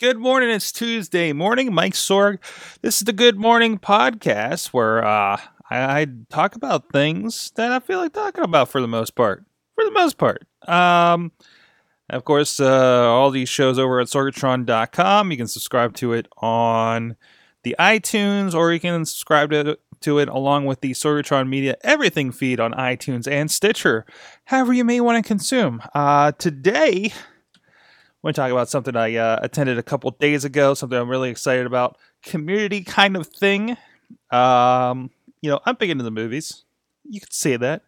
Good morning. It's Tuesday morning. Mike Sorg. This is the Good Morning Podcast where uh, I, I talk about things that I feel like talking about for the most part. For the most part. Um, of course, uh, all these shows over at sorgatron.com. You can subscribe to it on the iTunes or you can subscribe to it, to it along with the Sorgatron Media Everything feed on iTunes and Stitcher, however you may want to consume. Uh, today, want to talk about something I uh, attended a couple days ago, something I'm really excited about. Community kind of thing. Um, you know, I'm big into the movies. You could say that.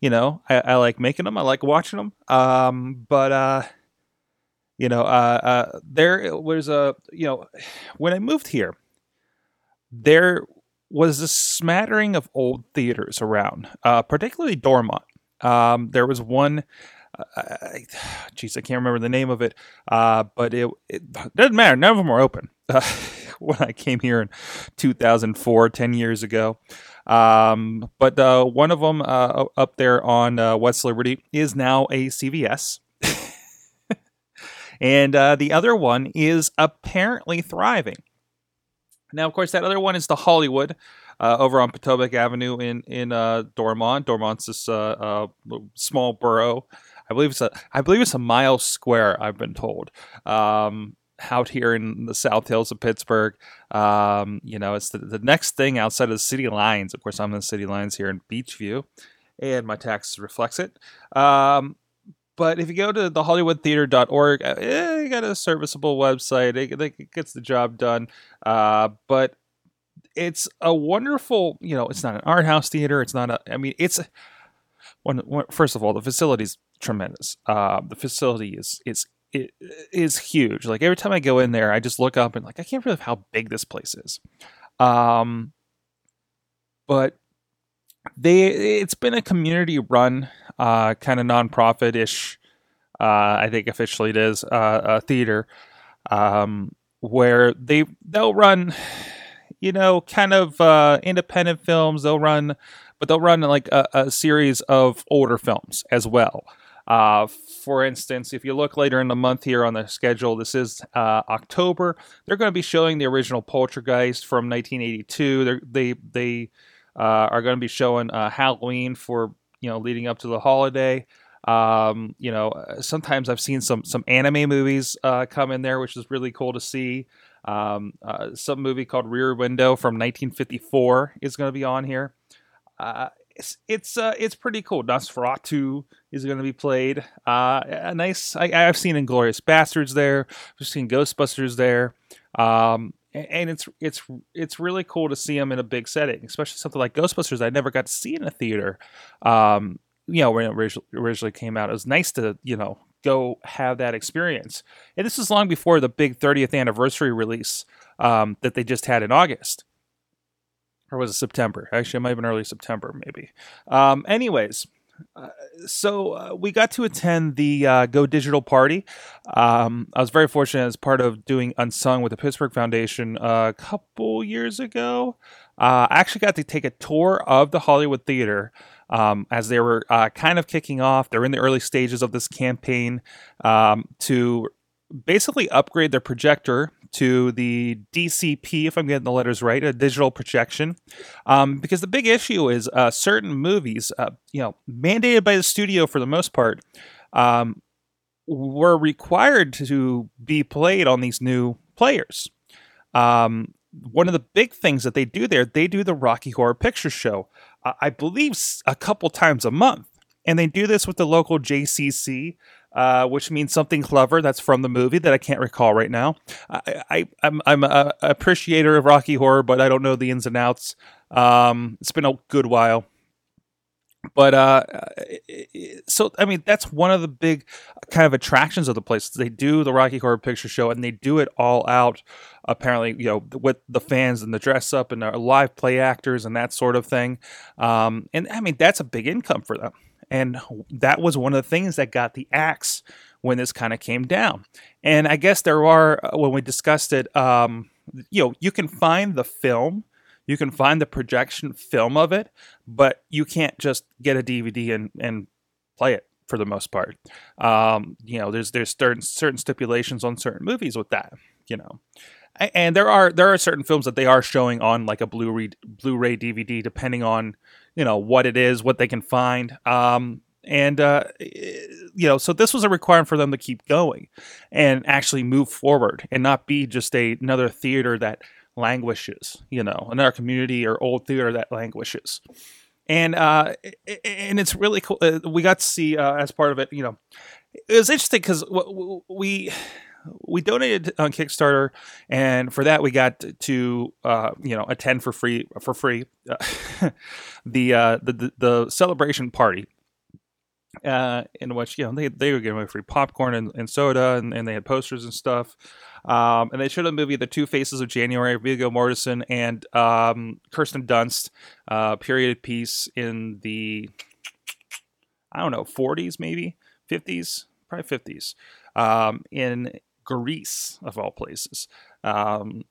You know, I, I like making them. I like watching them. Um, but uh, you know, uh, uh, there was a you know, when I moved here, there was a smattering of old theaters around, uh, particularly Dormont. Um, there was one jeez, I, I, can't remember the name of it, uh, but it, it, doesn't matter. None of them are open. Uh, when I came here in 2004, 10 years ago. Um, but uh, one of them uh, up there on uh, West Liberty is now a CVS. and uh, the other one is apparently thriving. Now, of course, that other one is the Hollywood. Uh, over on Potomac Avenue in in uh, Dormont. Dormont's this uh, uh small borough I believe it's a I believe it's a mile square. I've been told. Um, out here in the South Hills of Pittsburgh, um, you know, it's the, the next thing outside of the city lines. Of course, I'm in the city lines here in Beechview, and my taxes reflects it. Um, but if you go to the hollywoodtheater.org, eh, you got a serviceable website. It, it gets the job done. Uh, but it's a wonderful, you know, it's not an art house theater. It's not a, I mean, it's, one, one, first of all, the facility's tremendous. Uh, the facility is is it is huge. Like every time I go in there, I just look up and like I can't believe how big this place is. Um, but they it's been a community run, uh, kind of nonprofit ish. Uh, I think officially it is uh, a theater um, where they they'll run, you know, kind of uh, independent films. They'll run, but they'll run like a, a series of older films as well. Uh, for instance, if you look later in the month here on the schedule, this is uh, October. They're going to be showing the original Poltergeist from 1982. They're, they they uh, are going to be showing uh, Halloween for you know leading up to the holiday. Um, you know, sometimes I've seen some some anime movies uh, come in there, which is really cool to see. Um, uh, some movie called Rear Window from 1954 is going to be on here. It's it's uh, it's pretty cool. Nosferatu is going to be played. Uh, a nice. I, have seen Inglourious Basterds there. I've seen Ghostbusters there. Um, and it's it's it's really cool to see them in a big setting, especially something like Ghostbusters. I never got to see in a theater. Um, you know, when it originally came out, it was nice to you know go have that experience. And this is long before the big 30th anniversary release um, that they just had in August or was it September? Actually, it might have been early September, maybe. Um, anyways, uh, so uh, we got to attend the uh, Go Digital party. Um, I was very fortunate as part of doing Unsung with the Pittsburgh Foundation a couple years ago. Uh, I actually got to take a tour of the Hollywood Theater um, as they were uh, kind of kicking off. They're in the early stages of this campaign um, to basically upgrade their projector to the DCP, if I'm getting the letters right, a digital projection. Um, because the big issue is uh, certain movies, uh, you know, mandated by the studio for the most part, um, were required to be played on these new players. Um, one of the big things that they do there, they do the Rocky Horror Picture Show, uh, I believe a couple times a month. And they do this with the local JCC, uh, which means something clever. That's from the movie that I can't recall right now. I, am I'm, I'm a appreciator of Rocky Horror, but I don't know the ins and outs. Um, it's been a good while. But uh, so I mean that's one of the big kind of attractions of the place. They do the Rocky Horror Picture Show, and they do it all out. Apparently, you know, with the fans and the dress up and the live play actors and that sort of thing. Um, and I mean that's a big income for them. And that was one of the things that got the axe when this kind of came down. And I guess there are, uh, when we discussed it, um, you know, you can find the film, you can find the projection film of it, but you can't just get a DVD and, and play it for the most part. Um, you know, there's there's certain certain stipulations on certain movies with that. You know, and there are there are certain films that they are showing on like a Blu-ray Blu-ray DVD, depending on you know what it is, what they can find. Um, and uh, you know, so this was a requirement for them to keep going and actually move forward, and not be just a another theater that languishes. You know, another community or old theater that languishes. And uh, and it's really cool. Uh, we got to see uh, as part of it. You know, it was interesting because we we donated on Kickstarter, and for that we got to uh, you know attend for free for free uh, the, uh, the, the the celebration party. Uh, in which you know they they were giving away free popcorn and, and soda, and, and, they had posters and stuff. Um, and they showed a movie, The Two Faces of January, Viggo Mortensen and um, Kirsten Dunst, uh, period piece in the I don't know 40s maybe 50s, probably 50s, um, in Greece, of all places. Um,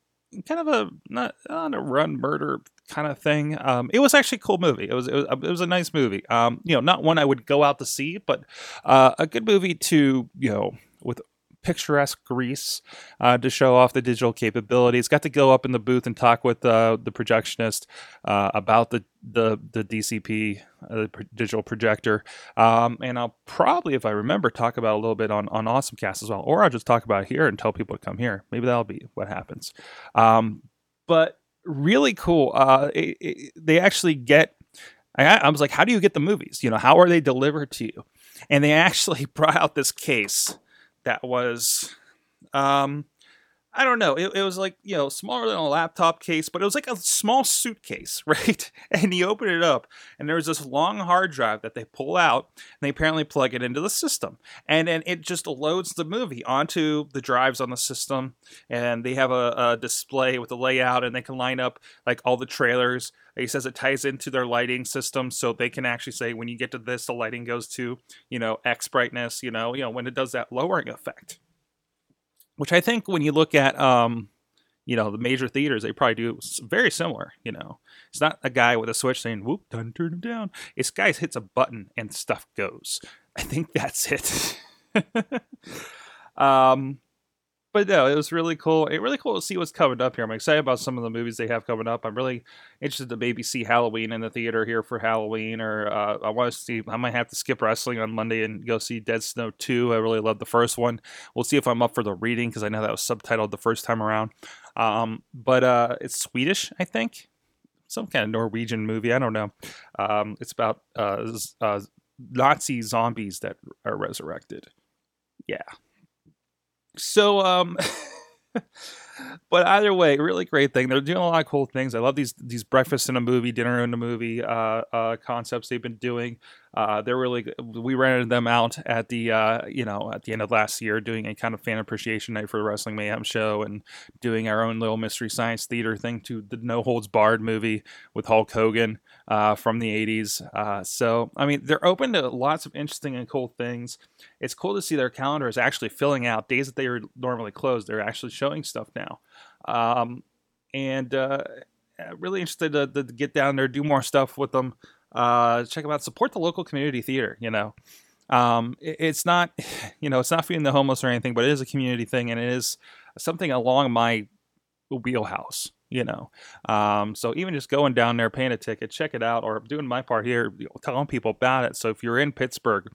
kind of a not on a run murder kind of thing. Um, it was actually a cool movie. It was it was, it was a nice movie. Um, you know, not one I would go out to see, but uh, a good movie to you know with picturesque Greece uh, to show off the digital capabilities. Got to go up in the booth and talk with uh, the projectionist uh, about the the the DCP, uh, the digital projector, um, and I'll probably, if I remember, talk about a little bit on on AwesomeCast as well, or I'll just talk about here and tell people to come here. Maybe that'll be what happens. Um, but really cool. Uh, it, it, they actually get. I, I was like, how do you get the movies? You know, how are they delivered to you? And they actually brought out this case that was um I don't know. It, it, was like, you know, smaller than a laptop case, but it was like a small suitcase, right? And you open it up, and there's this long hard drive that they pull out, and they apparently plug it into the system. And then it just loads the movie onto the drives on the system, and they have a, a display with a layout, and they can line up like all the trailers. He says it ties into their lighting system, so they can actually say when you get to this, the lighting goes to, you know, X brightness, you know, you know, when it does that lowering effect which I think when you look at um, you know the major theaters, they probably do very similar. You know, it's not a guy with a switch saying "whoop, done, turn him down." It's guys hits a button and stuff goes. I think that's it. um, but no, it was really cool. It really cool to see what's coming up here. I'm excited about some of the movies they have coming up. I'm really interested to maybe see Halloween in the theater here for Halloween, or uh, I want to see. I might have to skip wrestling on Monday and go see Dead Snow 2. I really love the first one. We'll see if I'm up for the reading because I know that was subtitled the first time around. Um, but uh, it's Swedish, I think, some kind of Norwegian movie. I don't know. Um, it's about uh, uh Nazi zombies that are resurrected. Yeah, so, um, but either way, really great thing. They're doing a lot of cool things. I love these these breakfast in a movie, dinner in a movie uh, uh, concepts they've been doing. Uh, they're really we rented them out at the uh, you know at the end of last year, doing a kind of fan appreciation night for the Wrestling Mayhem show, and doing our own little mystery science theater thing to the No Holds Barred movie with Hulk Hogan uh, from the '80s. Uh, so I mean, they're open to lots of interesting and cool things. It's cool to see their calendar is actually filling out days that they are normally closed. They're actually showing stuff now, um, and uh, really interested to, to get down there, do more stuff with them uh, check them out. Support the local community theater. You know, um, it, it's not, you know, it's not feeding the homeless or anything, but it is a community thing, and it is something along my wheelhouse. You know, um, so even just going down there, paying a ticket, check it out, or doing my part here, telling people about it. So if you're in Pittsburgh,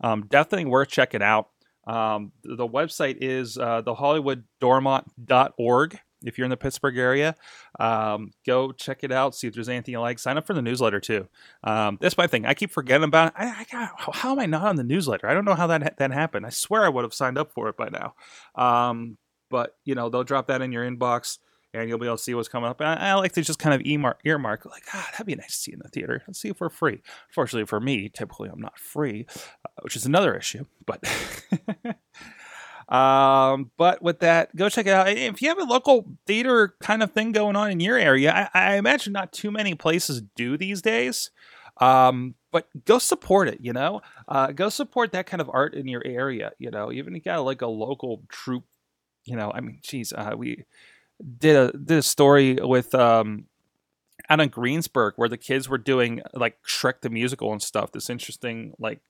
um, definitely worth checking out. Um, the website is uh, thehollywooddormont.org if you're in the Pittsburgh area, um, go check it out. See if there's anything you like. Sign up for the newsletter too. Um, that's my thing. I keep forgetting about it. I, I got, how am I not on the newsletter? I don't know how that that happened. I swear I would have signed up for it by now. Um, but you know they'll drop that in your inbox. And you'll be able to see what's coming up. And I, like to just kind of earmark, earmark like, ah, that'd be nice to see in the theater. Let's see if we're free. Fortunately for me, typically I'm not free, uh, which is another issue. But Um, but with that, go check it out. If you have a local theater kind of thing going on in your area, I, I imagine not too many places do these days. Um, but go support it, you know, uh, go support that kind of art in your area, you know, even if you got like a local troupe, you know, I mean, geez, uh, we did a, did a story with, um, out in Greensburg where the kids were doing like Shrek the musical and stuff. This interesting like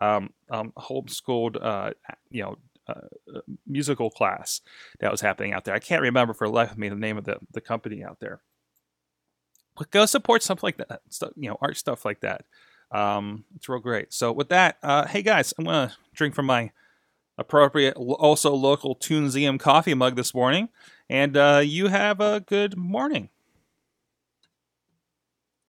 um, um, homeschooled, uh, you know, uh, musical class that was happening out there. I can't remember for life of me the name of the, the company out there. But go support stuff like that, stuff, you know, art stuff like that. Um, it's real great. So with that, uh, hey guys, I'm gonna drink from my appropriate, also local Toonseum coffee mug this morning, and uh, you have a good morning.